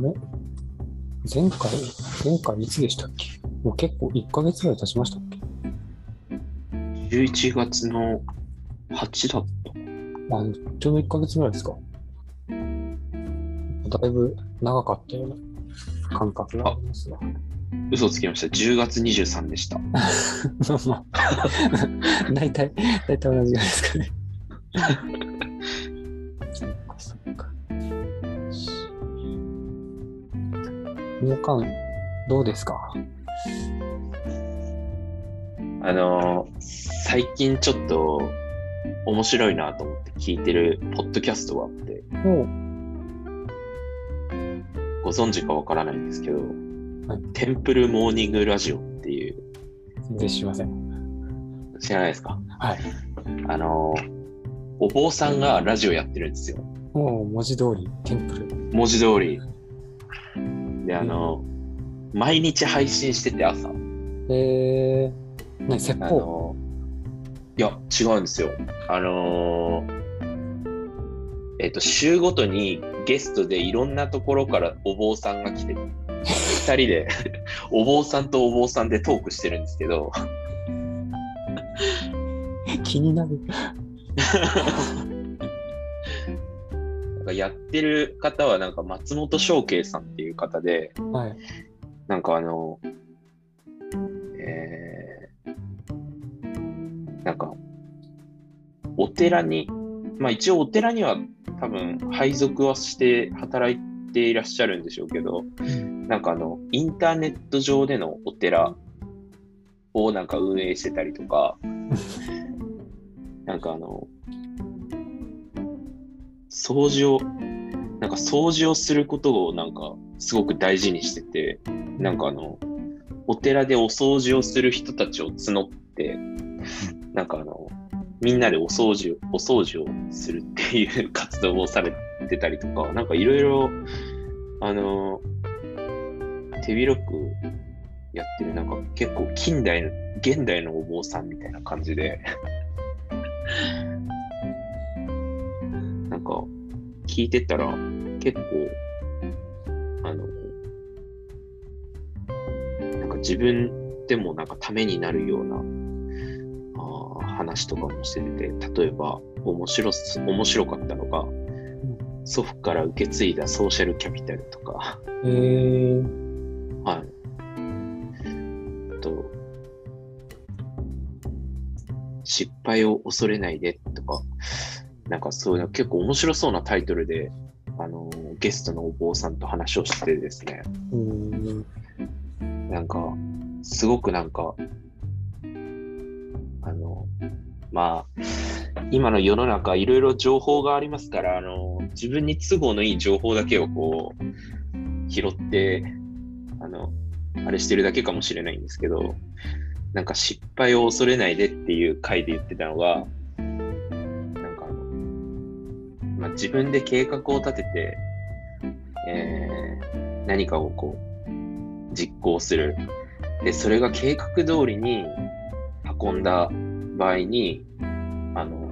れ前回、前回いつでしたっけ？もう結構1ヶ月ぐらい経ちましたっけ？11月の8だった。あちょうど1ヶ月ぐらいですか？だいぶ長かったような感覚がありますが。嘘つきました。10月23でした。まあまあ、大体、大体同じぐらいですかね。の間、どうですか？あのー最近ちょっと面白いなと思って聞いてるポッドキャストがあって、ご存知かわからないんですけど、はいテンプルモーニングラジオっていう、全然知りません。知らないですか？はい。あのーお坊さんがラジオやってるんですよ。もう文字通り、テンプル。文字通り。で、あのー毎日配信してて朝。えー、何、説あ法のいや、違うんですよ。あのーえっ、と、週ごとにゲストでいろんなところからお坊さんが来て、二人で お坊さんとお坊さんでトークしてるんですけど、気になる。かやってる方はなんか松本翔慶さんっていう方で、はい。なんかあの、えー、なんか、お寺に、まあ一応お寺には多分配属はして働いていらっしゃるんでしょうけど、なんかあの、インターネット上でのお寺をなんか運営してたりとか、なんかあの、掃除を、なんか掃除をすることをなんかすごく大事にしてて、なんかあの、お寺でお掃除をする人たちを募って、なんかあの、みんなでお掃除、お掃除をするっていう活動をされてたりとか、なんかいろいろ、あの、手広くやってる、なんか結構近代の、現代のお坊さんみたいな感じで、か聞いてたら結構、あの、なんか自分でもなんかためになるようなあー話とかもしてて、例えば面白す面白かったのが、祖父から受け継いだソーシャルキャピタルとか、えー、はい。あと、失敗を恐れないでとか、なんかそういうの結構面白そうなタイトルで、あの、ゲストのお坊さんと話をしてですね、うーん。なんか、すごくなんか、あの、まあ、今の世の中いろいろ情報がありますから、あの、自分に都合のいい情報だけをこう、拾って、あの、あれしてるだけかもしれないんですけど、なんか失敗を恐れないでっていう回で言ってたのが、自分で計画を立てて、えー何かをこう、実行する。で、それが計画通りに運んだ場合に、あの、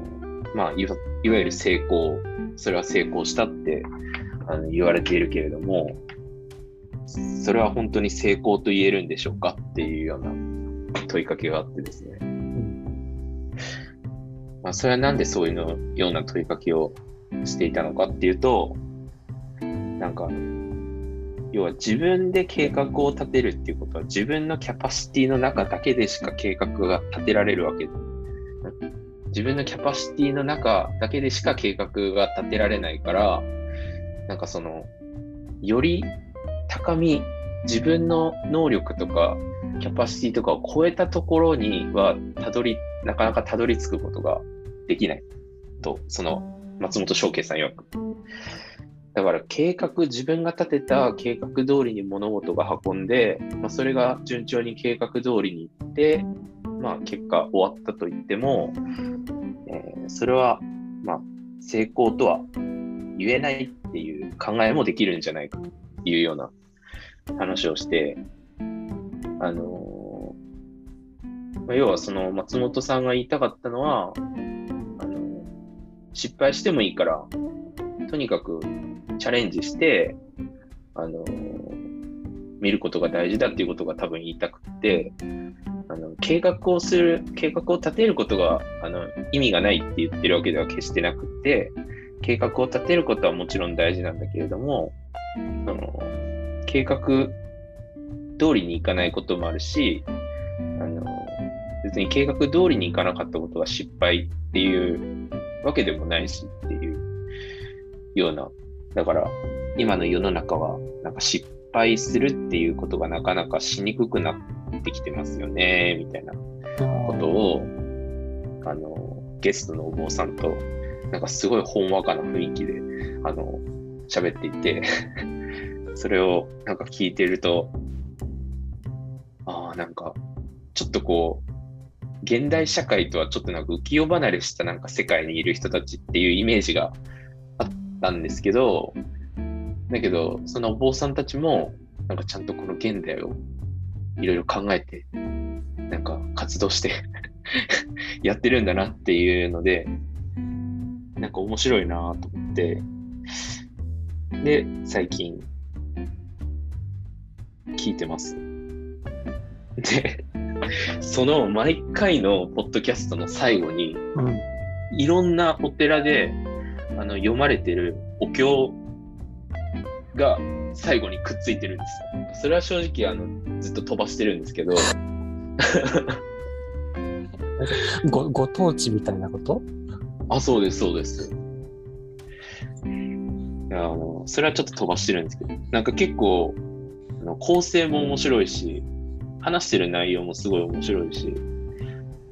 まあ、いわいわゆる成功、それは成功したってあの言われているけれども、それは本当に成功と言えるんでしょうかっていうような問いかけがあってですね。まあ、それはなんでそういうのような問いかけをしていたのかっていうと、なんか、要は自分で計画を立てるっていうことは自分のキャパシティの中だけでしか計画が立てられるわけ。自分のキャパシティの中だけでしか計画が立てられないからなんかそのより高み自分の能力とかキャパシティとかを超えたところにはたどりなかなかたどり着くことができないと。その松本翔慶さん曰く。だから計画、自分が立てた計画通りに物事が運んで、まあ、それが順調に計画通りにいって、まあ、結果終わったと言っても、えーそれは、まあ、成功とは言えないっていう考えもできるんじゃないかというような話をして、あのーまあ、要はその松本さんが言いたかったのは、あのー失敗してもいいから、とにかくチャレンジして、あの、見ることが大事だっていうことが多分言いたくて、あの計画をする、計画を立てることがあの意味がないって言ってるわけでは決してなくて、計画を立てることはもちろん大事なんだけれども、その計画通りにいかないこともあるし、あの別に計画通りにいかなかったことが失敗っていうわけでもないしっていうような、だから今の世の中はなんか失敗するっていうことがなかなかしにくくなってきてますよね、みたいなことを、あの、ゲストのお坊さんと、なんかすごいほんわかな雰囲気で、あの、喋っていて それをなんか聞いてると、ああ、なんか、ちょっとこう、現代社会とはちょっとなんか浮世離れしたなんか世界にいる人たちっていうイメージがあったんですけど、だけど、そのお坊さんたちも、なんかちゃんとこの現代をいろいろ考えて、なんか活動して やってるんだなっていうので、なんか面白いなと思って、で、最近、聞いてます。で、その毎回のポッドキャストの最後に、うん。いろんなお寺であの読まれてるお経が最後にくっついてるんですよ。それは正直あのずっと飛ばしてるんですけど、ご、ご当地みたいなこと？あ、そうです、そうです。いやあのそれはちょっと飛ばしてるんですけど、なんか結構あの構成も面白いし、話してる内容もすごい面白いし、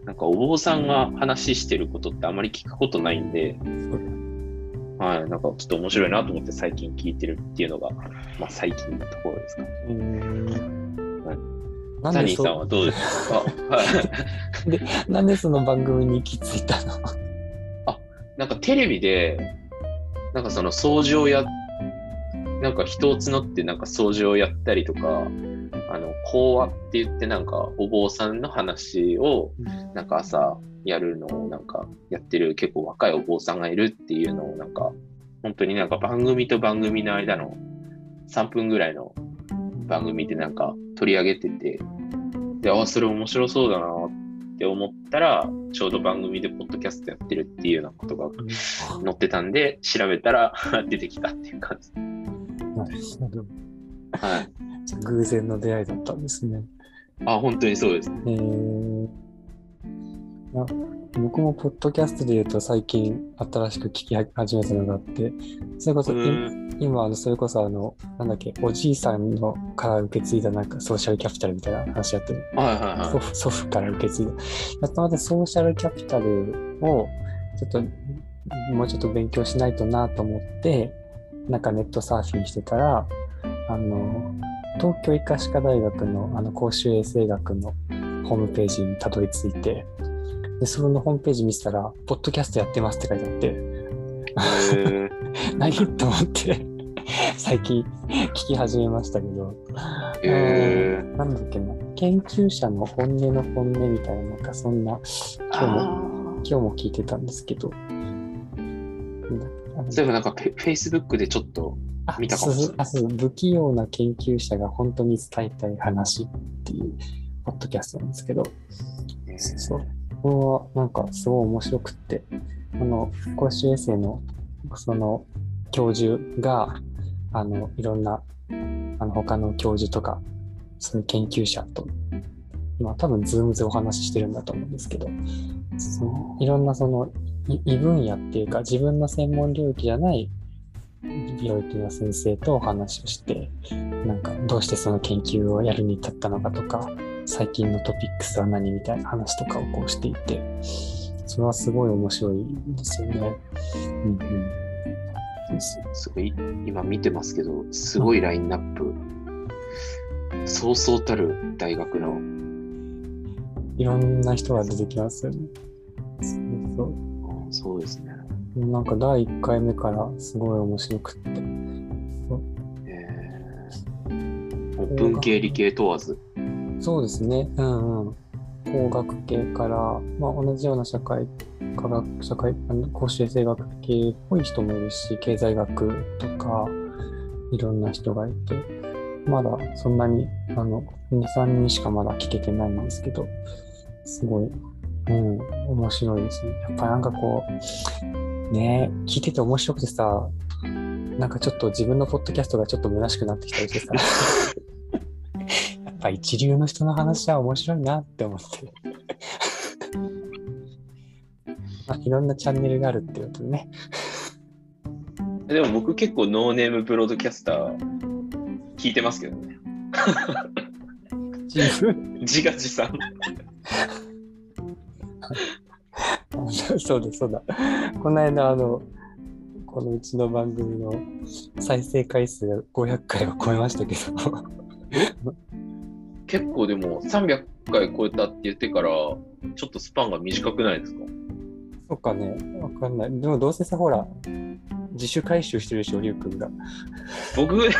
なんかお坊さんが話してることってあまり聞くことないんで、はい、なんかちょっと面白いなと思って最近聞いてるっていうのが、まあ最近のところですか。うーんはニーさんはどうですか？あ はい。なんでその番組に行き着いたの？なんかテレビで、なんかその掃除をや、なんか人を募ってなんか掃除をやったりとか、あの、講話って言ってなんかお坊さんの話をなんか朝やるのをなんかやってる結構若いお坊さんがいるっていうのをなんか、本当になんか番組と番組の間の3分ぐらいの番組でなんか取り上げてて、で、ああ、それ面白そうだなって思ったら、ちょうど番組でポッドキャストやってるっていうようなことが載ってたんで、調べたら 出てきたっていう感じ。なるほど。はい。偶然の出会いだったんですね。あ、本当にそうです。えー、あ僕もポッドキャストで言うと最近新しく聞き始めたのがあって、それこそ、いうん今あのそれこそあのなんだっけおじいさんのから受け継いだなんかソーシャルキャピタルみたいな話やってるはいはいはい。祖父祖父から受け継いだやっとまたソーシャルキャピタルをちょっともうちょっと勉強しないとなと思ってなんかネットサーフィンしてたらあの東京医科歯科大学のあの公衆衛生学のホームページにたどり着いてでそのホームページ見てたら「ポッドキャストやってます」って書いてあって。何 と思って最近聞き始めましたけど、へうんなんだっけな。研究者の本音の本音みたいななんかそんな今日もあ今日も聞いてたんですけどそういえばなんかフェイスブックでちょっと、あ見たかもしれない。不器用な研究者が本当に伝えたい話っていうポッドキャストなんですけど、そう。これはなんかすごい面白くって、あの、公衆衛生のその教授が、あの、いろんな、あの、他の教授とか、そういう研究者と、まあ多分ズームでお話ししてるんだと思うんですけど、そのいろんなそのい異分野っていうか自分の専門領域じゃない領域の先生とお話をして、なんかどうしてその研究をやるに至ったのかとか、最近のトピックスは何みたいな話とかをこうしていて、それはすごい面白いんですよね。うんうん。ですすごい、今見てますけど、すごいラインナップ。そうそうたる大学の、いろんな人が出てきますよね。そうそうあそうですね。なんか第1回目からすごい面白くって。えー、文系理系問わず。そうですね。うんうん。工学系から、まあ、同じような社会科学、社会、公衆衛生学系っぽい人もいるし、経済学とか、いろんな人がいて、まだそんなに、あの、2、3人しかまだ聞けてないんですけど、すごい、うん、面白いですね。やっぱなんかこう、ね聞いてて面白くてさ、なんかちょっと自分のポッドキャストがちょっと虚しくなってきたりしてさ、やっぱ一流の人の話は面白いなって思って。まあ、いろんなチャンネルがあるってことでね。でも僕結構ノーネームブロードキャスター聞いてますけどね。自 画自賛。そうだそうだ。この間、あの、このうちの番組の再生回数が500回を超えましたけど、結構でも300回超えたって言ってから、ちょっとスパンが短くないですか？そうかね、わかんない。でもどうせさ、ほら、自主回収してるでしょ、りゅうくんが。僕、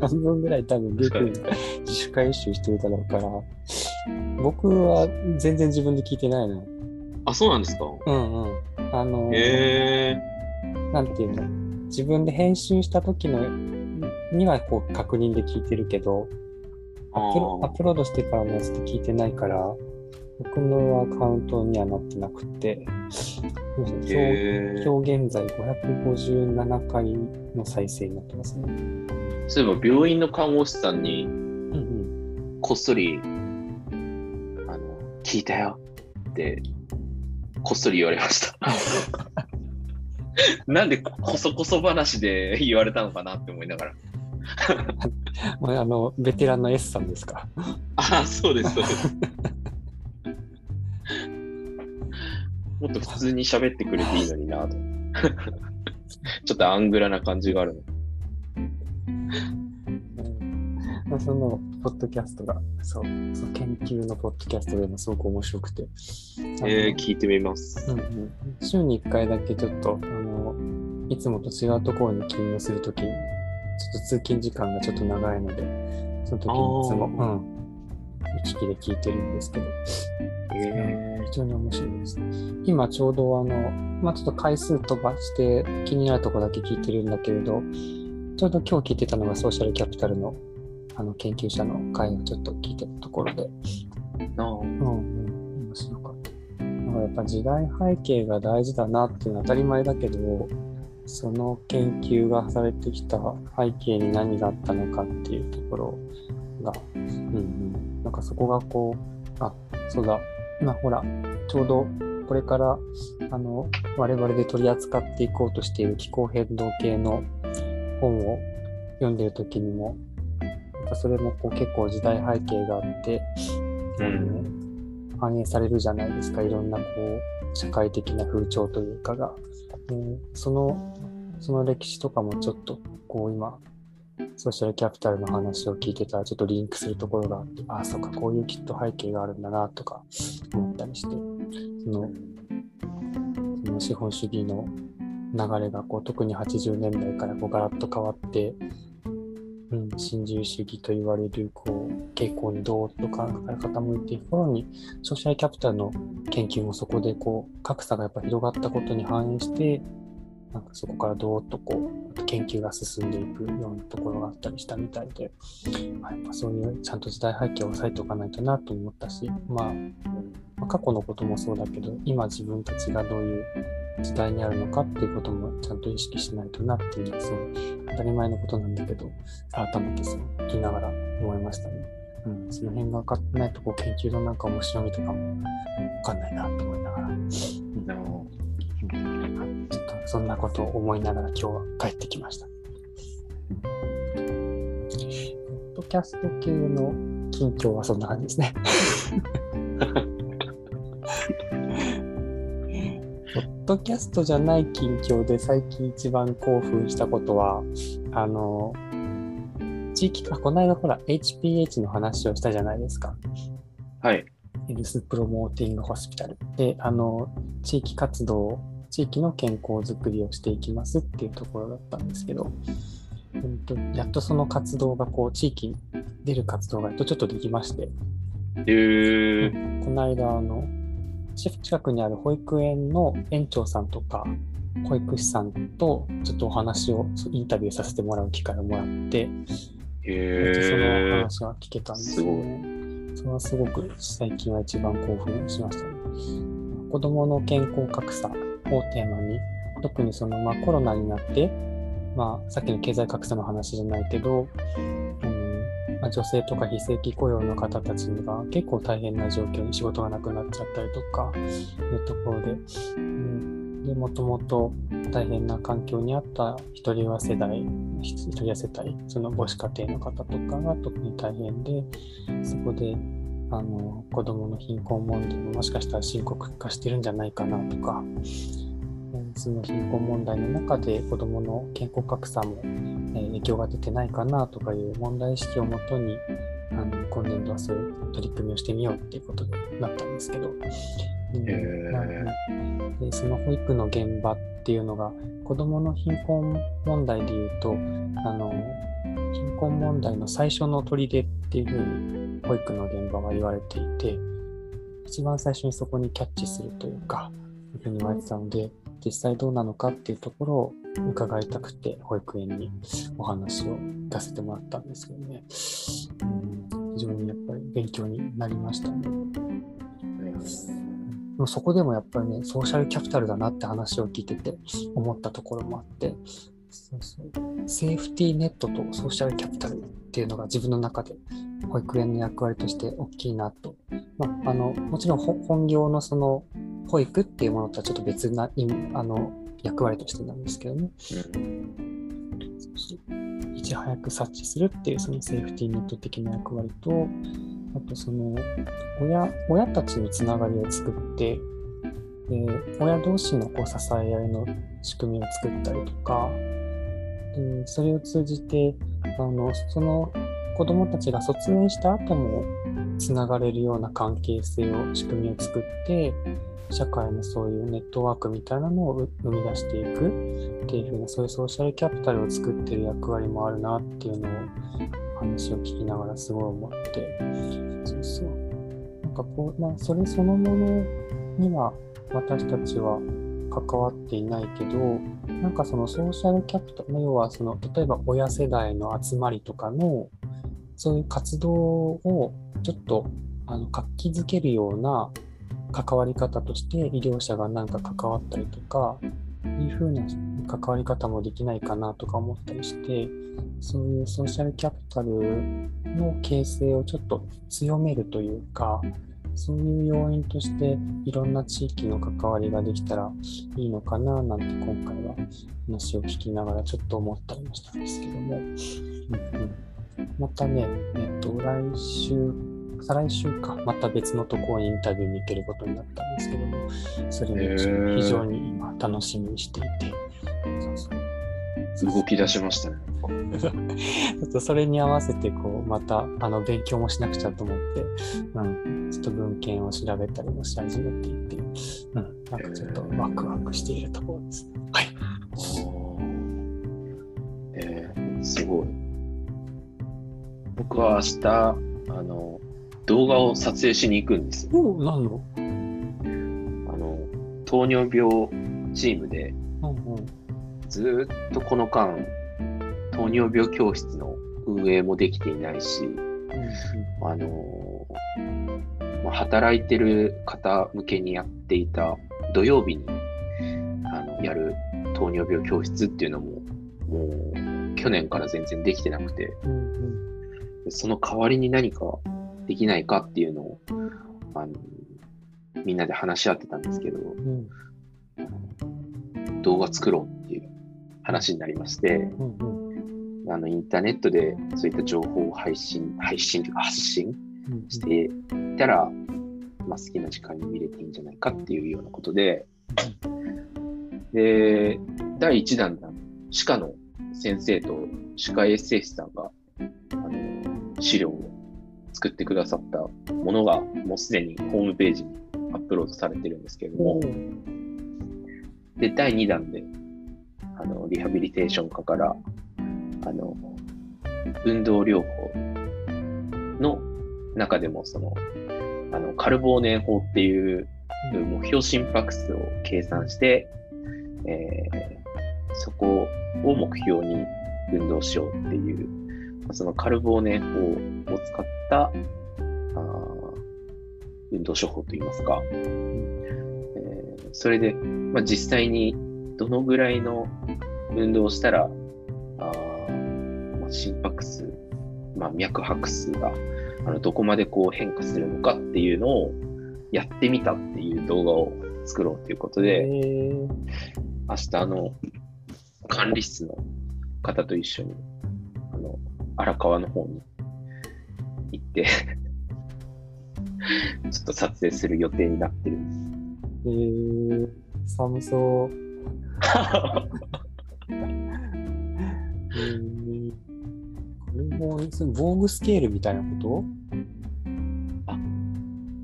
半分ぐらい多分りゅうくんが自主回収してるだろうから、僕は全然自分で聞いてないの。あ、そうなんですか？うんうん。あの、へえなんていうの、自分で編集した時のにはこう確認で聞いてるけど、アップロードしてからのやつって聞いてないから、僕のアカウントにはなってなくて、今日へー今日現在557回の再生になってますね。そういえば病院の看護師さんに。こっそり、聞いたよって、こっそり言われました。なんでこそこそ話で言われたのかなって思いながら。まあ、あの、ベテランの S さんですか？ああ、そうです、そうです。もっと普通に喋ってくれていいのになと。ちょっとアングラな感じがあるの。その、ポッドキャストが、そう、その研究のポッドキャストでもすごく面白くて。えー、聞いてみます。うんうん、週に1回だけちょっと、あの、いつもと違うところに勤務するときに、ちょっと通勤時間がちょっと長いので、その時にいつも、うん、行き来で聞いてるんですけど、え非常に面白いですね。今ちょうどあの、まあちょっと回数飛ばして気になるところだけ聞いてるんだけれど、ちょうど今日聞いてたのがソーシャルキャピタルのあの研究者の会をちょっと聞いてたところで、うんうん、面白かった。なんかやっぱ時代背景が大事だなっていうのは当たり前だけど、その研究がされてきた背景に何があったのかっていうところが、うんうん、なんかそこがこう、あ、そうだ、今ほら、ちょうどこれから、あの、我々で取り扱っていこうとしている気候変動系の本を読んでる時にも、なんかそれもこう結構時代背景があって、あの反映されるじゃないですか、いろんなこう社会的な風潮というかが。うんそのその歴史とかもちょっとこう今、ソーシャルキャピタルの話を聞いてたらちょっとリンクするところがあって、ああ、そうか、こういうきっと背景があるんだなとか思ったりして、そのその資本主義の流れがこう特に80年代からこうガラッと変わって、うん、新自由主義と言われるこう傾向にどーっと考え傾いていく頃にソーシャルキャピタルの研究もそこでこう格差がやっぱ広がったことに反映してなんかそこからどーっとこう研究が進んでいくようなところがあったりしたみたいで、まあやっぱそういうちゃんと時代背景を押さえておかないとなと思ったし、まあ、まあ過去のこともそうだけど今自分たちがどういう時代にあるのかっていうこともちゃんと意識しないとなっていうのはすごい当たり前のことなんだけど改めてそう聞きながら思いましたね。うん、その辺が分かってないとこう研究のなんか面白みとかも分かんないなと思いながら、うんでもちょっとそんなことを思いながら今日は帰ってきました。ポッドキャスト系の近況はそんな感じですね。ポッドキャストじゃない近況で最近一番興奮したことは、あの、地域か、この間ほら HPH の話をしたじゃないですか。はい。ヘルスプロモーティングホスピタル。で、あの、地域活動、地域の健康づくりをしていきますっていうところだったんですけど、うんと、やっとその活動がこう、地域に出る活動がやっとちょっとできまして、えー、この間、あの、近くにある保育園の園長さんとか、保育士さんとちょっとお話を、インタビューさせてもらう機会をもらって、へそのえ。話は聞けたんですよね。それはすごく最近は一番興奮しましたね。子どもの健康格差をテーマに、特にその、まあ、コロナになって、まあ、さっきの経済格差の話じゃないけど、うんまあ、女性とか非正規雇用の方たちが結構大変な状況に仕事がなくなっちゃったりとかいうところで、うん、でもともと大変な環境にあった一人親世代、一人親世帯、その母子家庭の方とかが特に大変で、そこであの子どもの貧困問題ももしかしたら深刻化してるんじゃないかなとか、うんその貧困問題の中で子どもの健康格差も、えー影響が出てないかなとかいう問題意識をもとにあの今年度はそういう取り組みをしてみようっていうことになったんですけど、うんへー。まあでその保育の現場っていうのが子どもの貧困問題でいうとあの貧困問題の最初の砦っていうふうに保育の現場は言われていて一番最初にそこにキャッチするというかいうふうに言われてたので実際どうなのかっていうところを伺いたくて保育園にお話を出せてもらったんですけどね、うん、非常にやっぱり勉強になりましたね。でもそこでもやっぱりね、ソーシャルキャピタルだなって話を聞いてて思ったところもあって、そうそう。セーフティーネットとソーシャルキャピタルっていうのが自分の中で保育園の役割として大きいなと。まあ、あのもちろんほ本業のその保育っていうものとはちょっと別なあの役割としてなんですけどね。うそういち早く察知するっていうそのセーフティーネット的な役割と、あとその親親たちのつながりを作って、で親同士のこう支え合いの仕組みを作ったりとか、でそれを通じてあのその子どもたちが卒園した後もつながれるような関係性を仕組みを作って社会のそういうネットワークみたいなのを生み出していくっていうふうなそういうソーシャルキャピタルを作ってる役割もあるなっていうのを話を聞きながらすごい思って。そうそう。なんかこうまあそれそのものには私たちは関わっていないけどなんかそのソーシャルキャピタル要はその例えば親世代の集まりとかのそういう活動をちょっとあの活気づけるような関わり方として医療者がなんか関わったりとかいう風な関わり方もできないかなとか思ったりしてそういうソーシャルキャピタルの形成をちょっと強めるというかそういう要因としていろんな地域の関わりができたらいいのかななんて今回は話を聞きながらちょっと思ったりもしたんですけども、うんうん、またね、えっと、来週再来週か、また別のところにインタビューに行けることになったんですけども、それも非常に今楽しみにしていて、そうそう動き出しましたね。ちょっとそれに合わせてこうまたあの勉強もしなくちゃと思って、うん、ちょっと文献を調べたりもし始めていて、うん、なんかちょっとワクワクしているところです。はい。えー、すごい。僕は明日、あの、動画を撮影しに行くんですよ。おのあの、糖尿病チームで、うんうん。ずーっとこの間、糖尿病教室の運営もできていないし、うんあのまあ、働いてる方向けにやっていた土曜日にあのやる糖尿病教室っていうのも、もう去年から全然できてなくて、うんうんでその代わりに何かできないかっていうのを、あのみんなで話し合ってたんですけど、うん動画作ろうっていう話になりまして、うんうんあのインターネットでそういった情報を配信、配信というか発信していったら、まあ、好きな時間に見れていいんじゃないかっていうようなことで、で、第1弾の歯科の先生と歯科衛生士さんが、あの、資料を作ってくださったものが、もうすでにホームページにアップロードされてるんですけれども、で、第2弾で、あの、リハビリテーション科から、あの、運動療法の中でも、その、あの、カルボーネン法っていう目標心拍数を計算して、えーそこを目標に運動しようっていう、そのカルボーネ法を使った運動処方といいますか、えーそれで、まあ、実際にどのぐらいの運動をしたら、あーまあ、心拍数、まあ、脈拍数があのどこまでこう変化するのかっていうのをやってみたっていう動画を作ろうということで、えー、明日あの管理室の方と一緒に荒川の方に行って ちょっと撮影する予定になってるんです。えー、寒そう。えー、これも、その防具スケールみたいなこと？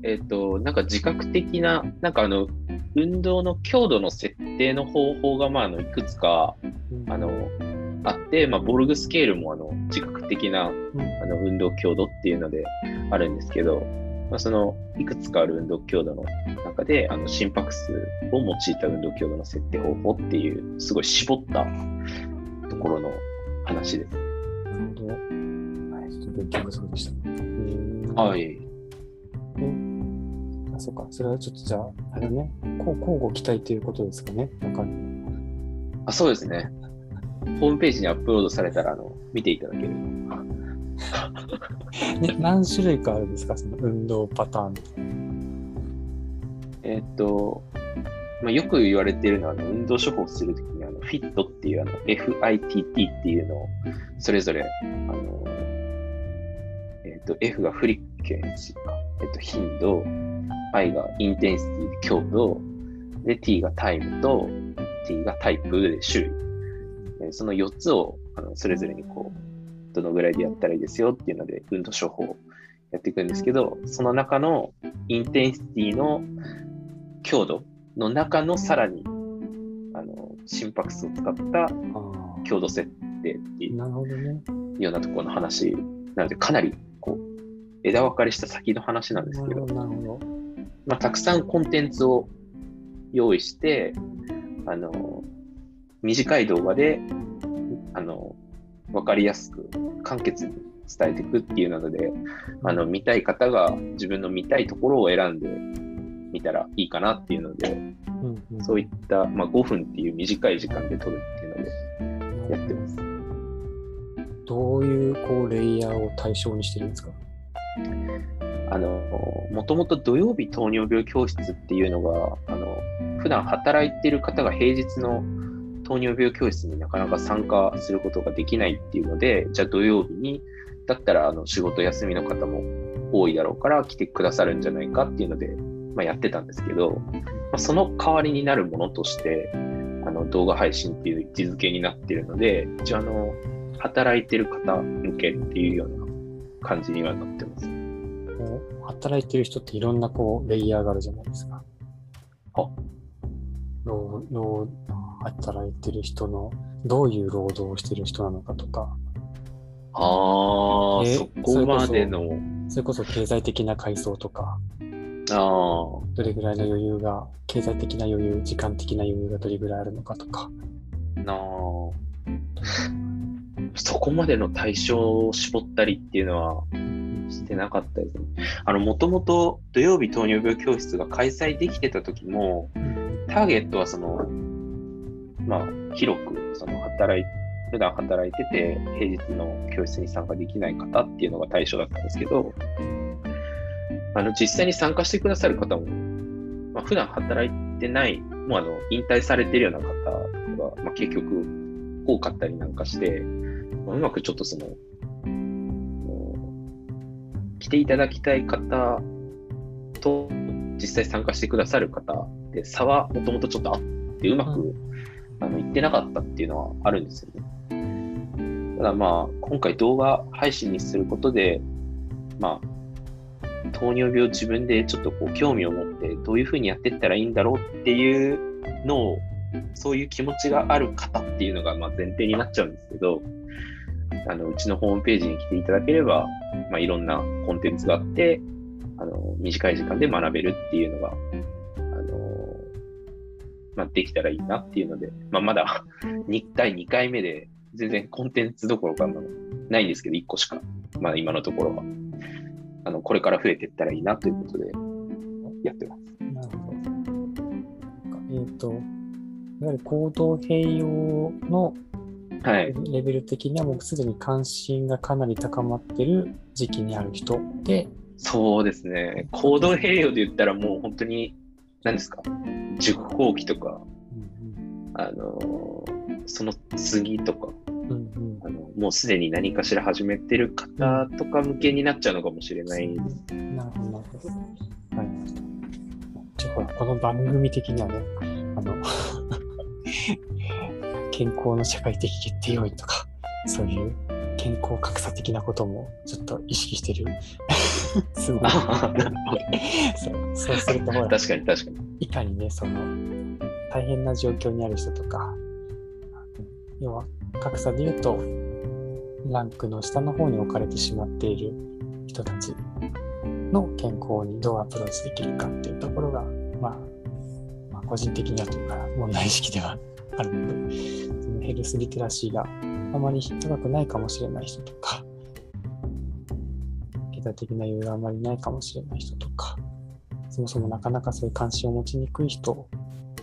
えっと、なんか自覚的な、なんかあの、運動の強度の設定の方法が、まあ、あの、いくつか、あの、あって、まあ、ボルグスケールも、あの、自覚的な、うんあの、運動強度っていうのであるんですけど、まあ、その、いくつかある運動強度の中で、あの、心拍数を用いた運動強度の設定方法っていう、すごい絞ったところの話です。なるほど。はい、ちょっと勉強不足でした。えー、。はいい。あ、そうか。それはちょっとじゃあ、あれね、こう交互期待ということですかね。なんか、あ、そうですね。ホームページにアップロードされたら、あの、見ていただける。ね、何種類かあるんですか？その運動パターン。えーっと、まあ、よく言われているのは、あの運動処方するときに、あの、フィットっていう、あの、FITT っていうのを、それぞれ、あの、えーっと、F がフリケンシーか、えーっと、頻度、I がインテンシティ、強度、で、T がタイムと、T がタイプで種類。えーその4つを、あの、それぞれにこう、どのぐらいでやったらいいですよっていうので、運動処方をやっていくんですけど、その中のインテンシティの強度の中のさらにあの心拍数を使ったあ強度設定ってい。うようなところの話なので、かなりこう枝分かれした先の話なんですけどど。まあ、たくさんコンテンツを用意して、あの短い動画であの分かりやすく簡潔に伝えていくっていうなので、あの見たい方が自分の見たいところを選んで見たらいいかなっていうので、うんうん、そういった、まあ、5分っていう短い時間で撮るっていうのでやってます。どういうこうレイヤーを対象にしてるんですか？あの、もともと土曜日糖尿病教室っていうのが、あの、普段働いてる方が平日の糖尿病教室になかなか参加することができないっていうので、じゃあ土曜日に、だったらあの仕事休みの方も多いだろうから来てくださるんじゃないかっていうので、まあ、やってたんですけど、まあ、その代わりになるものとして、あの動画配信っていう位置づけになってるので、一応あの、働いてる方向けっていうような感じにはなってます。働いてる人っていろんなこうレイヤーがあるじゃないですか。あ労労働いてる人のどういう労働をしてる人なのかとか、ああ、えそこまでの、それこそ経済的な階層とか、ああ、どれぐらいの余裕が、経済的な余裕、時間的な余裕がどれぐらいあるのかとか。なあ、そこまでの対象を絞ったりっていうのはしてなかったですね。あの、もともと土曜日糖尿病教室が開催できてた時も、ターゲットはその、まあ、広く、その、働い、普段働いてて、平日の教室に参加できない方っていうのが対象だったんですけど、あの、実際に参加してくださる方も、まあ、普段働いてない、もうあの、引退されてるような方が、まあ、結局、多かったりなんかして、まあうまくちょっとその、来ていただきたい方と、実際参加してくださる方で差はもともとちょっとあって、うまく、あの言ってなかったっていうのはあるんですよね。ただまあ、今回動画配信にすることで、まあ、糖尿病自分でちょっとこう興味を持ってどういうふうにやっていったらいいんだろうっていうのを、そういう気持ちがある方っていうのがまあ前提になっちゃうんですけど、あのうちのホームページに来ていただければ、まあ、いろんなコンテンツがあって、あの短い時間で学べるっていうのが、まあ、できたらいいなっていうので、まあ、まだ2第2回目で全然コンテンツどころかないんですけど、1個しか、まあ、今のところは。あのこれから増えていったらいいなということでやってます。なるほど。えっ、ー、と、いわゆる行動併用のレベル的にはもうすでに関心がかなり高まってる時期にある人で、そうですね。行動併用で言ったらもう本当に、何ですか、熟考期とか、うんうん、あの、その次とか、うんうん、あのもうすでに何かしら始めてる方とか向けになっちゃうのかもしれないです。なるほど、なるほど。はい。じゃほら、この番組的にはね、あの 健康の社会的決定要因とか、そういう健康格差的なこともちょっと意識してる。すごいそうそうするとほら、確かに確かに。いかにね、その大変な状況にある人とか、要は格差で言うと、ランクの下の方に置かれてしまっている人たちの健康にどうアプローチできるかっていうところが、まあ、まあ、個人的にはというか問題意識ではあるので、そのヘルスリテラシーがあまり高くないかもしれない人とか、経済的な余裕があまりないかもしれない人とか、そもそもなかなかそういう関心を持ちにくい人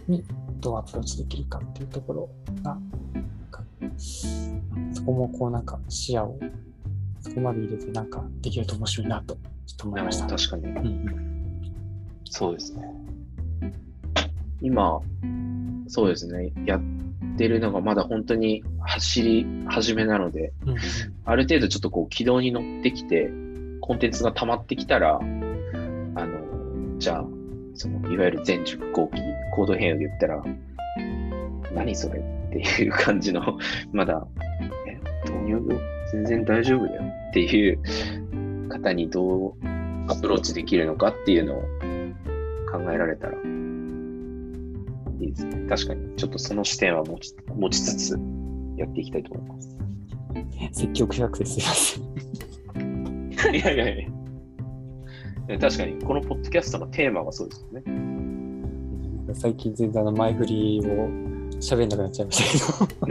にどうアプローチできるかっていうところが、そこもこうなんか視野をそこまで入れてなんかできると面白いなとちょっと思いました。確かに。うん、そうですね。今、そうですね、やってるのがまだ本当に走り始めなので、うん、ある程度ちょっとこう軌道に乗ってきて、コンテンツが溜まってきたら、あの、じゃあ、そのいわゆる全熟後期、コード変を言ったら、何それっていう感じの、まだ、え、導入全然大丈夫だよっていう方にどうアプローチできるのかっていうのを考えられたらいいですね。確かに、ちょっとその視点は持ち持ちつつやっていきたいと思います。積極百ですいやいやいや。確かに、このポッドキャストのテーマはそうですよね。最近全然あの前振りを喋んなくなっちゃいましたけど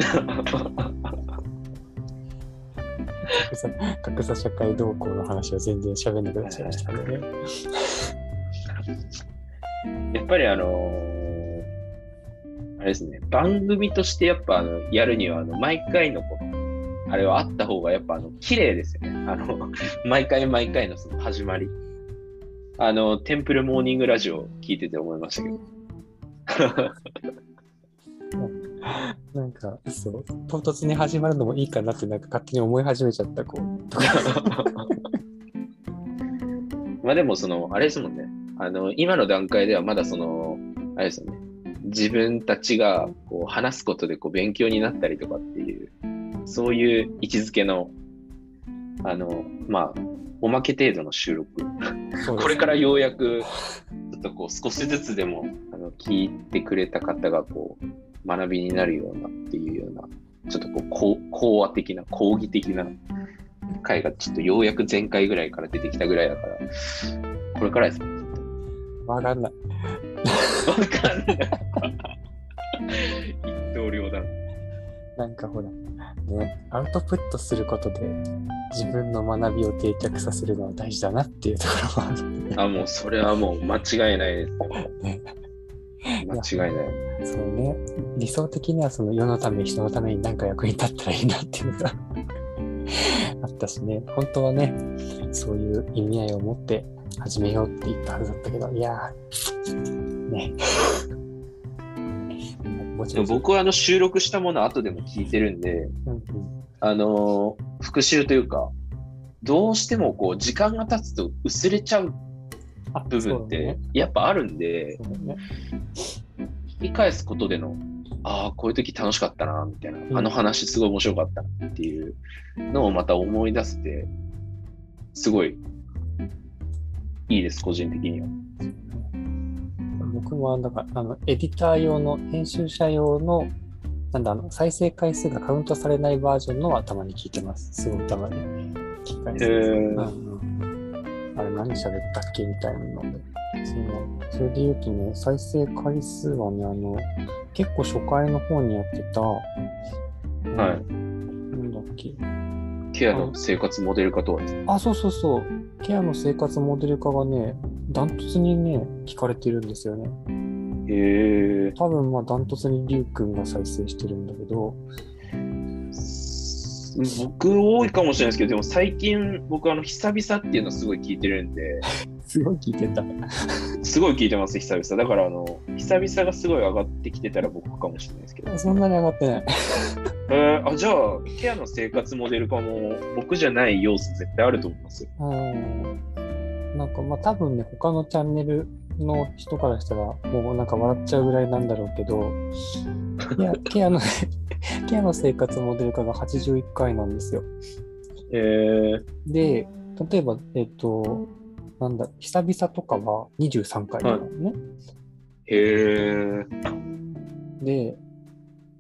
格差。社会動向の話は全然喋んなくなっちゃいましたね。やっぱりあのーあれですね、番組としてやっぱあのやるには、あの毎回のこの、あれはあった方がやっぱあの綺麗ですよね。あの、毎回毎回のその始まり。あの、テンプルモーニングラジオ聞いてて思いましたけど。なんか、そう、唐突に始まるのもいいかなって、なんか勝手に思い始めちゃった、こう。まあでも、その、あれですもんね。あの、今の段階ではまだその、あれですよね。自分たちがこう話すことでこう勉強になったりとかっていう、そういう位置づけの、あの、まあ、おまけ程度の収録。これからようやく、ちょっとこう少しずつでもあの聞いてくれた方がこう学びになるようなっていうような、ちょっとこう講話的な、講義的な回がちょっとようやく前回ぐらいから出てきたぐらいだから、これからですね。わかんない。わかんない。一刀両断。なんかほら、ね、アウトプットすることで自分の学びを定着させるのは大事だなっていうところもある、ね。あ、もうそれはもう間違いないですね。間違いない。そうね、理想的にはその世のため、人のために何か役に立ったらいいなっていうのが あったしね、本当はね、そういう意味合いを持って始めようって言ったはずだったけど、いやー、ね。僕はあの収録したもの後でも聞いてるんで、うんうん、あの復習というか、どうしてもこう時間が経つと薄れちゃう部分ってやっぱあるんで、ね、聞き返すことでの、ああ、こういう時楽しかったな、みたいな、うん、あの話すごい面白かったなっていうのをまた思い出せて、すごいいいです、個人的には。僕もだからあのエディター用の、編集者用の、なんだ、あの再生回数がカウントされないバージョンのはたまに聞いてます。すごいたまに聞き返す。うんうん、あれ何喋ったっけみたいなので、そのそれで言うとね、再生回数はね、あの、結構初回の方にやってた、はいなんだっけ。ケアの生活モデル化とは。あ、そうそうそう。ケアの生活モデル化がね、ダントツにね、聞かれてるんですよね。へえ。多分まあダントツにリュウ君が再生してるんだけど、僕多いかもしれないですけど、でも最近僕あの久々っていうのすごい聞いてるんで、すごい聞いてた。すごい聞いてます、久々。だからあの、久々がすごい上がってきてたら僕かもしれないですけど。そんなに上がってない。えー、あ、じゃあ、ケアの生活モデル化も僕じゃない要素絶対あると思いますよ。うん。なんかまあ多分ね、他のチャンネルの人からしたら、もうなんか笑っちゃうぐらいなんだろうけど、いや、ケアの、ケアの生活モデル化が81回なんですよ。えー、で、例えば、えっと、なんだ、久々とかは23回なのね。へえ。で、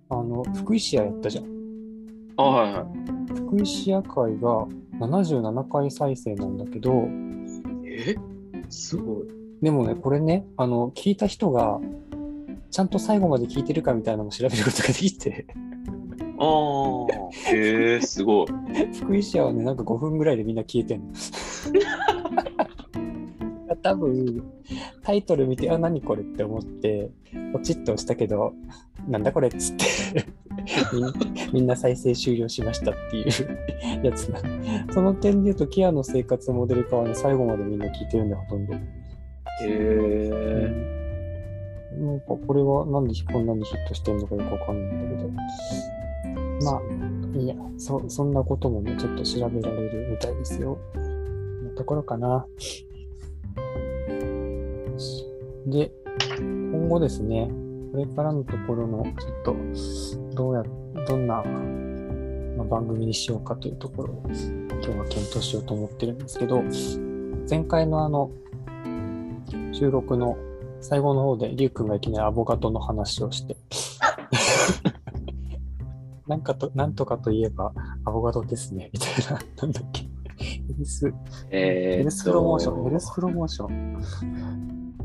あの、福井市屋やったじゃん。あ、はいはい。福井市屋会が77回再生なんだけど、え？すごい。でもね、これね、あの、聞いた人が、ちゃんと最後まで聞いてるかみたいなのを調べることができて、ああ、へえ、すごい。福井市屋はね、なんか5分ぐらいでみんな消えてんの。多分、タイトル見て、あ、何これって思って、ポチッと押したけど、なんだこれっつって みん、な再生終了しましたっていう やつな。その点で言うと、ケアの生活モデル化はね、最後までみんな聞いてるんだよ、ほとんど。へえ。なんかこれはなんでこんなにヒットしてるのかよくわかんないんだけど。まあ、いや、そそんなこともね、ちょっと調べられるみたいですよ。こんなところかな。で、今後ですね、これからのところの、ちょっと、どうや、どんな、番組にしようかというところを、今日は検討しようと思ってるんですけど、前回のあの、収録の最後の方で、りゅうくんがいきなりアボカドの話をして、なんかと、なんとかといえば、アボカドですね、みたいな、なんだっけ。ヘルス、えー、ヘルスプロモーション、ヘルスプロモーション。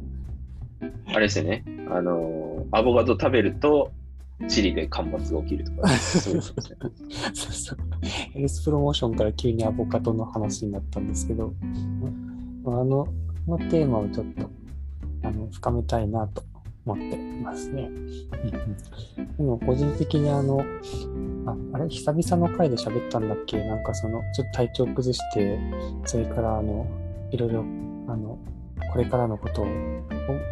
あれですよね。あのー、アボカド食べると、チリで干ばつが起きるとか、そういうことですね。そうそう。ヘルスプロモーションから急にアボカドの話になったんですけど、まああの、このテーマをちょっと、あの、深めたいなと思っていますね。でも、個人的にあの、ああれ、久々の回で喋ったんだっけ？なんかその、ちょっと体調崩して、それからあの、いろいろ、あの、これからのことを、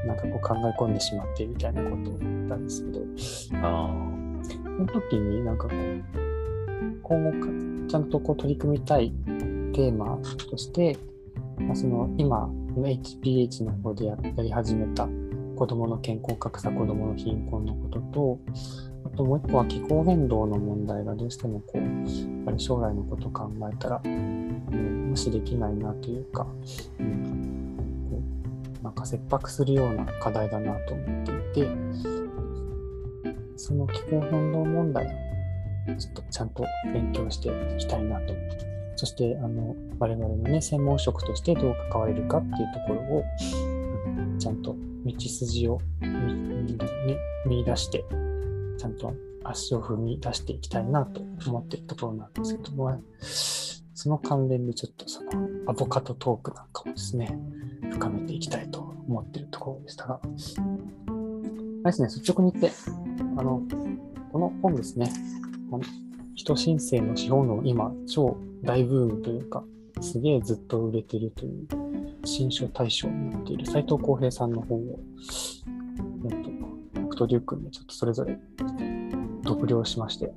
なんかこう考え込んでしまってみたいなことを言ったんですけど、あその時になんかこう、今後かちゃんとこう取り組みたいテーマとして、まあ、その今、HPH の方でややり始めた子どもの健康格差、子どもの貧困のことと、あともう一個は気候変動の問題がどうしてもこう、やっぱり将来のことを考えたら、うん、無視できないなというか、うん、なんか切迫するような課題だなと思っていて、その気候変動問題をちょっとちゃんと勉強していきたいなと。そして、あの、我々のね、専門職としてどう関われるかっていうところを、ちゃんと道筋を見,、出して、ちゃんと足を踏み出していきたいなと思っているところなんですけども、その関連でちょっとそのアボカドトークなんかもですね、深めていきたいと思っているところでしたが、あれですね、率直に言って、あの、この本ですね、人申請の資本論、今、超大ブームというか、すげえずっと売れてるという、新書大賞になっている斉藤浩平さんの本を、えっと、僕とリュウ君でちょっとそれぞれ読了しまして、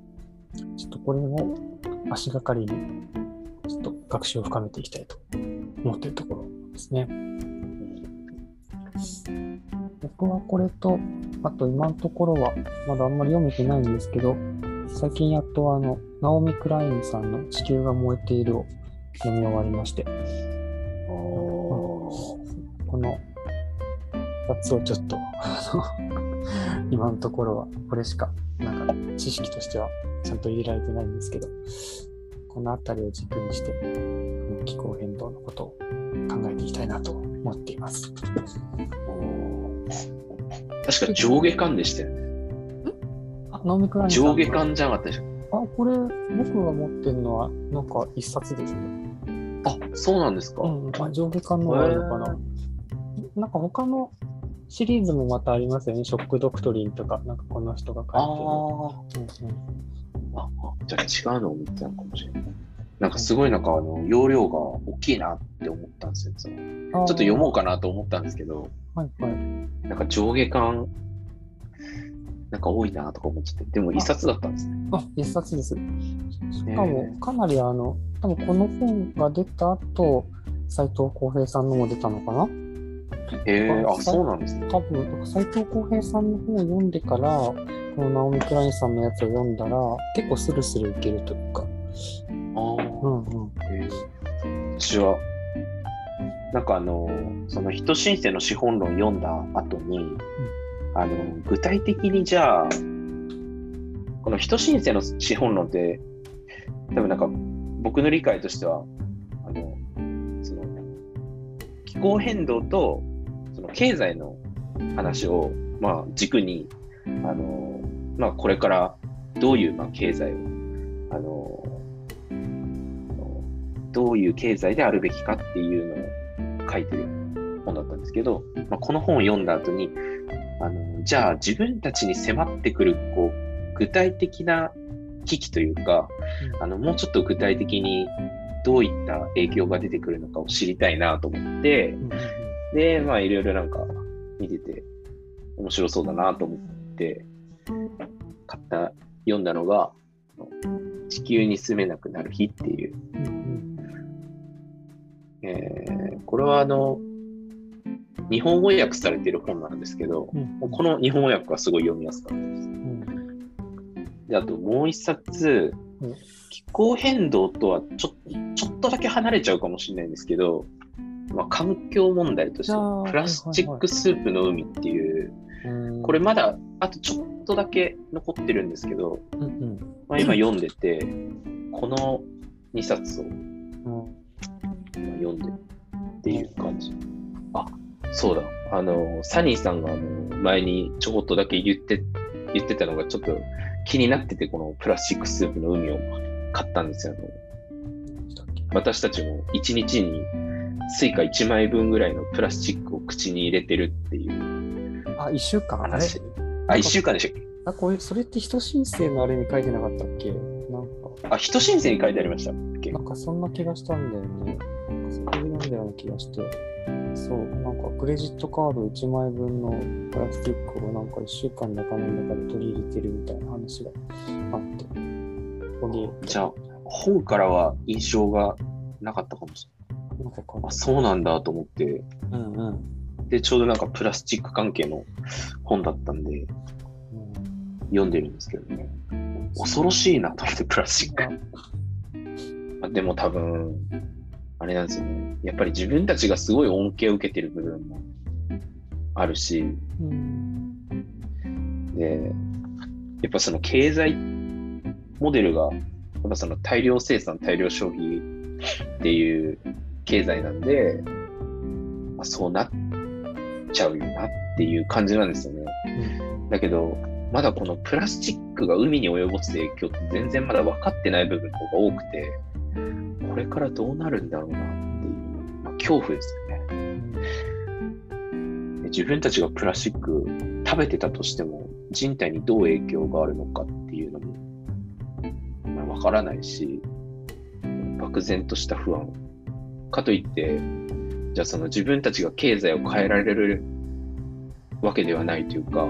ちょっとこれを足がかりに、ちょっと学習を深めていきたいと思っているところですね。僕はこれと、あと今のところはまだあんまり読めてないんですけど、最近やっとあの、ナオミ・クラインさんの地球が燃えているを読み終わりまして、この2つをちょっと、今のところはこれしか、なんか知識としてはちゃんと入れられてないんですけど、このあたりを軸にして、気候変動のことを考えていきたいなと思っています。確か上下巻でしたよね。上下巻じゃなかったでしょ。あ、これ、僕が持ってるのは、なんか一冊ですね。あ、そうなんですか。うん、あ上下巻のがあるのかな。なんか他のシリーズもまたありますよね。ショックドクトリンとか、なんかこの人があ書いてる。ーうんうんあ、あじゃあ違うのを見てたのかもしれない。なんかすごいなんかあの容量が大きいなって思ったんですよ。ちょっと読もうかなと思ったんですけど、はいはい。なんか上下巻、なんか多いなとか思ってて、でも一冊だったんですね。あ、一冊です。しかえも、かなりあの、多分この本が出た後、斎藤浩平さんのも出たのかな？へえああ、そうなんですね。多分、斎藤浩平さんの本を読んでから、このナオミ・クラインさんのやつを読んだら、結構スルスルいけるというか。ああ。うんうん。えー私は、なんかあの、その人申請の資本論読んだ後に、あの、具体的にじゃあ、この人申請の資本論って、多分なんか僕の理解としては、あの、その、気候変動と、その経済の話を、まあ軸に、あの、まあこれからどういう、まあ、経済を、あの、どういう経済であるべきかっていうのを書いてる本だったんですけど、まあ、この本を読んだ後に、じゃあ自分たちに迫ってくるこう具体的な危機というか、あのもうちょっと具体的にどういった影響が出てくるのかを知りたいなと思ってで、まあいろいろなんか見てて面白そうだなと思って、買った、読んだのが、地球に住めなくなる日っていう。えーこれはあの、日本語訳されている本なんですけど、うん。この日本語訳がすごい読みやすかったです。うんで、あともう一冊うん、気候変動とはちょちょっとだけ離れちゃうかもしれないんですけど、まあ、環境問題としてプラスチックスープの海っていう、うん。これまだあとちょっとだけ残ってるんですけど、うんうん。まあ、今読んでて、この2冊をうん。読んでっていう感じ。あ、そうだ。あの、サニーさんがあの前にちょこっとだけ言って、言ってたのがちょっと気になってて、このプラスチックスープの海を買ったんですよ。私たちも1日にスイカ1枚分ぐらいのプラスチックを口に入れてるっていうあ、一週間話。あ、1週間でしたっけ？あ、これ、それって人新世のあれに書いてなかったっけ？なんか、あ、人新世に書いてありましたっけ？なんかそんな気がしたんだよね。なんかそこで読んだような気がして。そう、なんかクレジットカード1枚分のプラスチックをなんか1週間だかなんだかで取り入れてるみたいな話があって。じゃあ、本からは印象がなかったかもしれない。あ、そうなんだと思って、うんうん。で、ちょうどなんかプラスチック関係の本だったんで、うん読んでるんですけどね。恐ろしいなと思って、プラスチック。まあでも多分、あれなんですよね。やっぱり自分たちがすごい恩恵を受けてる部分もあるし、うんで、やっぱその経済モデルが、やっぱその大量生産、大量消費っていう経済なんで、まあ、そうなっちゃうよなっていう感じなんですよね。だけど、まだこのプラスチックが海に及ぼす影響って全然まだ分かってない部分の方が多くて、これからどうなるんだろうなっていう、まあ、恐怖ですよね。自分たちがプラスチック食べてたとしても、人体にどう影響があるのかっていうのも、まあ、分からないし、漠然とした不安。かといって、じゃあその自分たちが経済を変えられるわけではないというか、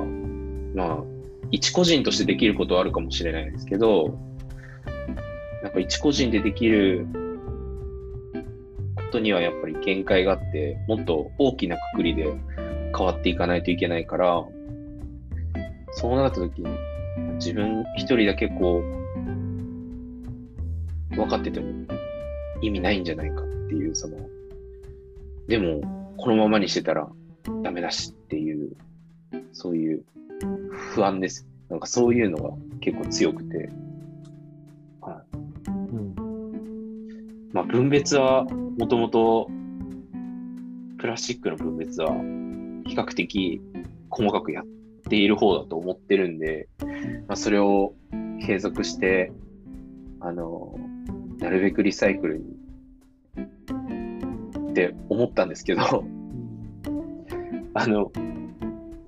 まあ、一個人としてできることはあるかもしれないですけど、なんか一個人でできることにはやっぱり限界があって、もっと大きなくくりで変わっていかないといけないから、そうなった時に自分一人だけこう、分かってても意味ないんじゃないかっていう、その、でも、このままにしてたらダメだしっていう、そういう不安です。なんかそういうのが結構強くて、まあ分別はもともとプラスチックの分別は比較的細かくやっている方だと思ってるんで、まあ、それを継続して、あの、なるべくリサイクルにって思ったんですけど、あの、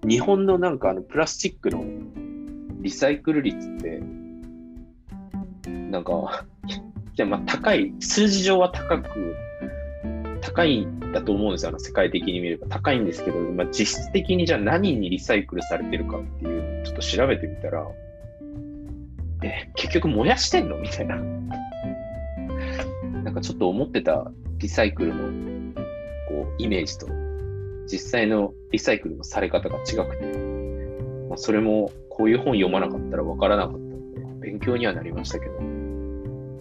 日本のなんかあのプラスチックのリサイクル率って、なんか、いやまあ高い、数字上は高く、高いんだと思うんですよ、あの世界的に見れば。高いんですけど、まあ、実質的にじゃあ何にリサイクルされてるかっていうちょっと調べてみたら、え、結局燃やしてんの？みたいな。なんかちょっと思ってたリサイクルのこうイメージと実際のリサイクルのされ方が違くて、まあ、それもこういう本読まなかったら分からなかったので勉強にはなりましたけど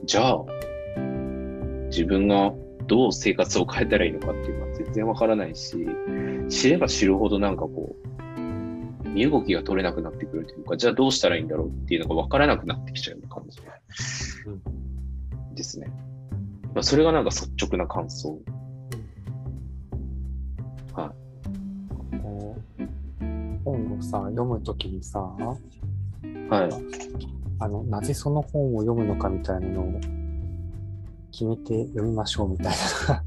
じゃあ自分がどう生活を変えたらいいのかっていうのは全然分からないし知れば知るほどなんかこう身動きが取れなくなってくるというかじゃあどうしたらいいんだろうっていうのが分からなくなってきちゃう感じですね。まあ、それがなんか率直な感想。こう本をさ、読むときにさ、はい。あの、なぜその本を読むのかみたいなのを決めて読みましょうみたいな、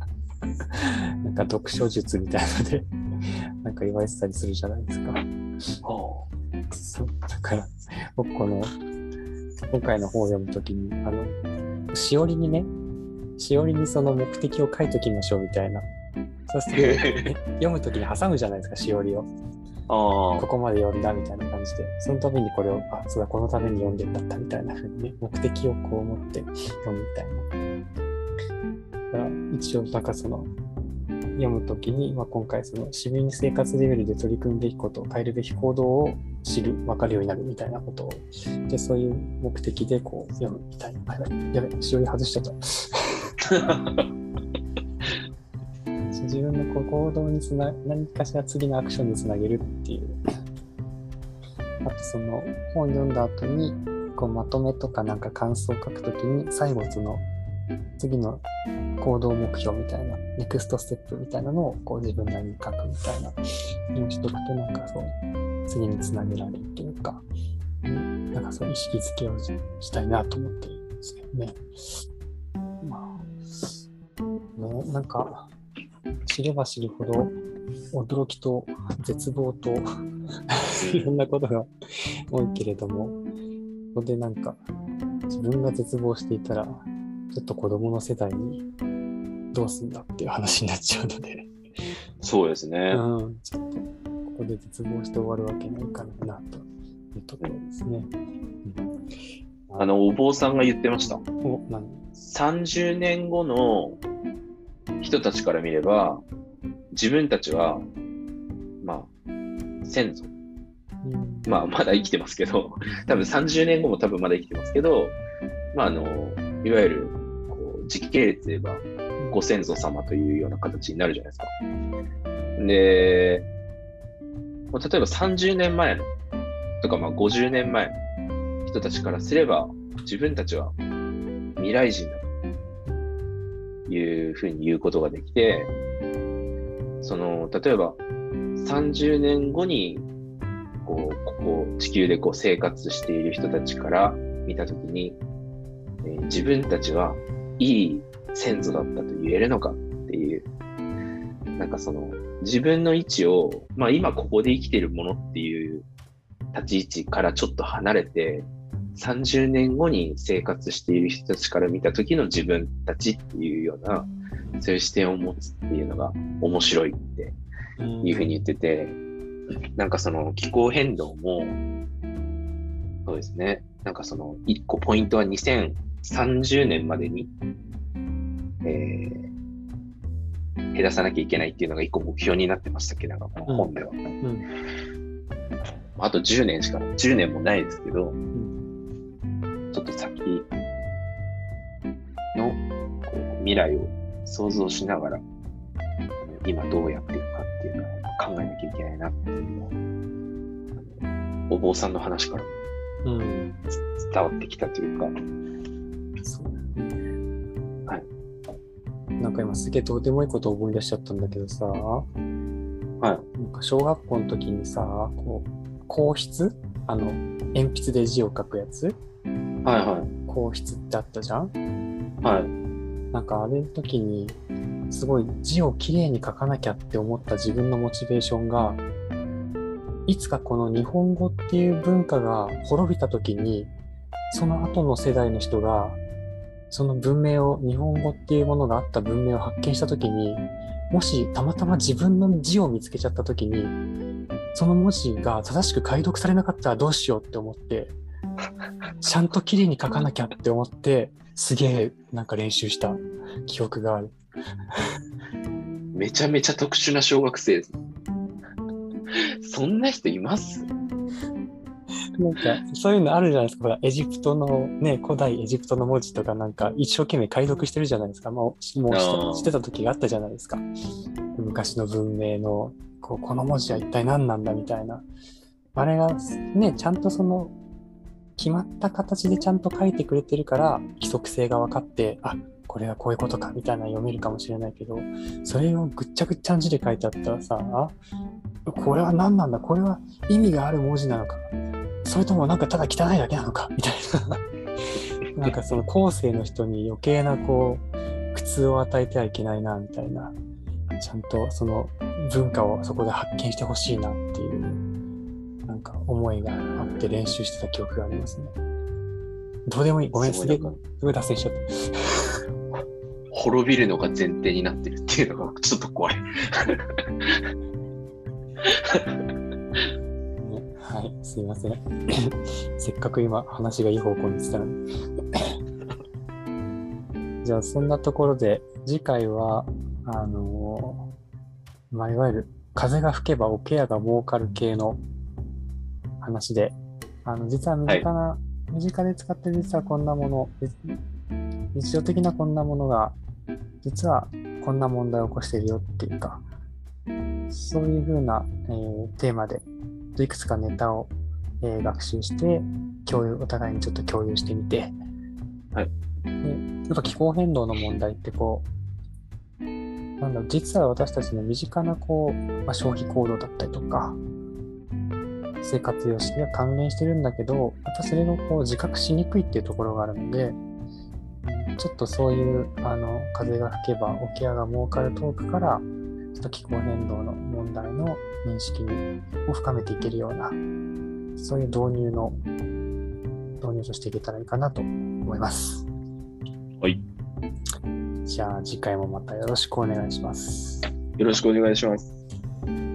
なんか読書術みたいので、なんか言われてたりするじゃないですか。そうだから、僕この、今回の本を読むときに、あの、しおりにね、しおりにその目的を書いときましょうみたいな。そうすると、え読むときに挟むじゃないですか、しおりを。あここまで読んだみたいな感じで、そのためにこれを、あ、そうだ、このために読んでんだったみたいな風にね、目的をこう持って読むみたいな。だから一応、なんかその、読むときに、まあ、今回その市民生活レベルで取り組むべきことを変えるべき行動を知る、分かるようになるみたいなことを、で、そういう目的でこう読むみたいな。あやべ、やべ、しおり外しちゃった。自分のこう行動につな何かしら次のアクションにつなげるっていう。あとその本読んだ後にこうまとめとかなんか感想を書くときに最後その次の行動目標みたいな、ネクストステップみたいなのをこう自分なりに書くみたいなのをしとくとなんかそう次につなげられるというか、うんなんかそう意識づけをししたいなと思ってるんですけどね。まあ、ね、なんか知れば知るほど驚きと絶望と いろんなことが多いけれども、ここでなんか自分が絶望していたら、ちょっと子供の世代にどうすんだっていう話になっちゃうので、そうですね。うん、ちょっとここで絶望して終わるわけにはいかないなというところですね。うん、あの、お坊さんが言ってました。お、何？30年後の人たちから見れば、自分たちは、まあ、先祖。うん、まあ、まだ生きてますけど、多分30年後も多分まだ生きてますけど、まあ、あの、いわゆる、こう、時系列で言えば、ご先祖様というような形になるじゃないですか。で、もう例えば30年前の、とかまあ50年前の人たちからすれば、自分たちは未来人だというふうに言うことができて、その、例えば30年後に、こう、ここ地球でこう生活している人たちから見たときに、えー自分たちはいい先祖だったと言えるのかっていう、なんかその自分の位置を、まあ今ここで生きているものっていう立ち位置からちょっと離れて、30年後に生活している人たちから見た時の自分たちっていうような、そういう視点を持つっていうのが面白いっていうふうに言ってて、なんかその気候変動も、そうですね。なんかその一個ポイントは2030年までに、えー、減らさなきゃいけないっていうのが一個目標になってましたっけ？なんかこの本では。うん、あと10年しか、10年もないですけど、と先のこう未来を想像しながら、今どうやっていくかっていうのを考えなきゃいけないなっていうのを、あのお坊さんの話からうん。伝わってきたというか、そうだね。はい。なんか今すげえどうでもいいこと思い出しちゃったんだけどさ、はい。なんか小学校の時にさ、こう、硬筆あの、鉛筆で字を書くやつ？はいはい。硬筆ってあったじゃん？はい。なんかあれの時に、すごい字をきれいに書かなきゃって思った自分のモチベーションが、いつかこの日本語っていう文化が滅びた時に、その後の世代の人が、その文明を、日本語っていうものがあった文明を発見した時に、もしたまたま自分の字を見つけちゃった時に、その文字が正しく解読されなかったらどうしようって思って、ちゃんと綺麗に書かなきゃって思って、すげえなんか練習した記憶がある。めちゃめちゃ特殊な小学生です。そんな人います？なんかそういうのあるじゃないですか。ほらエジプトのね、古代エジプトの文字とかなんか一生懸命解読してるじゃないですか。もうもうしてた時があったじゃないですか。昔の文明のこうこの文字は一体何なんだみたいな。あれがね、ちゃんとその決まった形でちゃんと書いてくれてるから規則性が分かって、あこれはこういうことかみたいな読めるかもしれないけど、それをぐっちゃぐっちゃん字で書いてあったらさ、あこれは何なんだこれは意味がある文字なのかそれともなんかただ汚いだけなのかみたいな。なんかその後世の人に余計なこう苦痛を与えてはいけないなみたいな。ちゃんとその文化をそこで発見してほしいなっていう思いがあって練習してた記憶がありますね。どうでもいい。ごめん、すげえ、すごい脱線しちゃった。滅びるのが前提になってるっていうのがちょっと怖い。ね はい、すいません。せっかく今話がいい方向に行ってたのに。じゃあそんなところで次回は、あのーまあ、いわゆる風が吹けば桶屋が儲かる系の話で、あの、実は身近な、身近で使ってる実はこんなもの、日常的なこんなものが、実はこんな問題を起こしているよっていうか、そういうふうな、えーテーマで、いくつかネタを、えー学習して、共有、お互いにちょっと共有してみて、はい。でやっぱ気候変動の問題ってこう、なんだろう、実は私たちの身近なこう、まあ、消費行動だったりとか、生活様式が関連してるんだけど、またそれをこう自覚しにくいっていうところがあるので、ちょっとそういう、あの、風が吹けば桶屋が儲かるトークから、ちょっと気候変動の問題の認識にを深めていけるような、そういう導入の、導入としていけたらいいかなと思います。はい。じゃあ次回もまたよろしくお願いします。よろしくお願いします。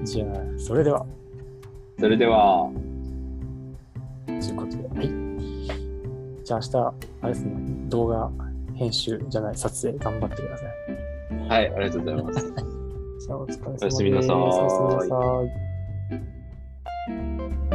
じゃあ、それでは、それでは。ということで、はい。じゃあ明日、あれですね、動画編集じゃない、撮影頑張ってください。はい、ありがとうございます。じゃあお疲れ様です。おやすみなさい。おやすみなさい。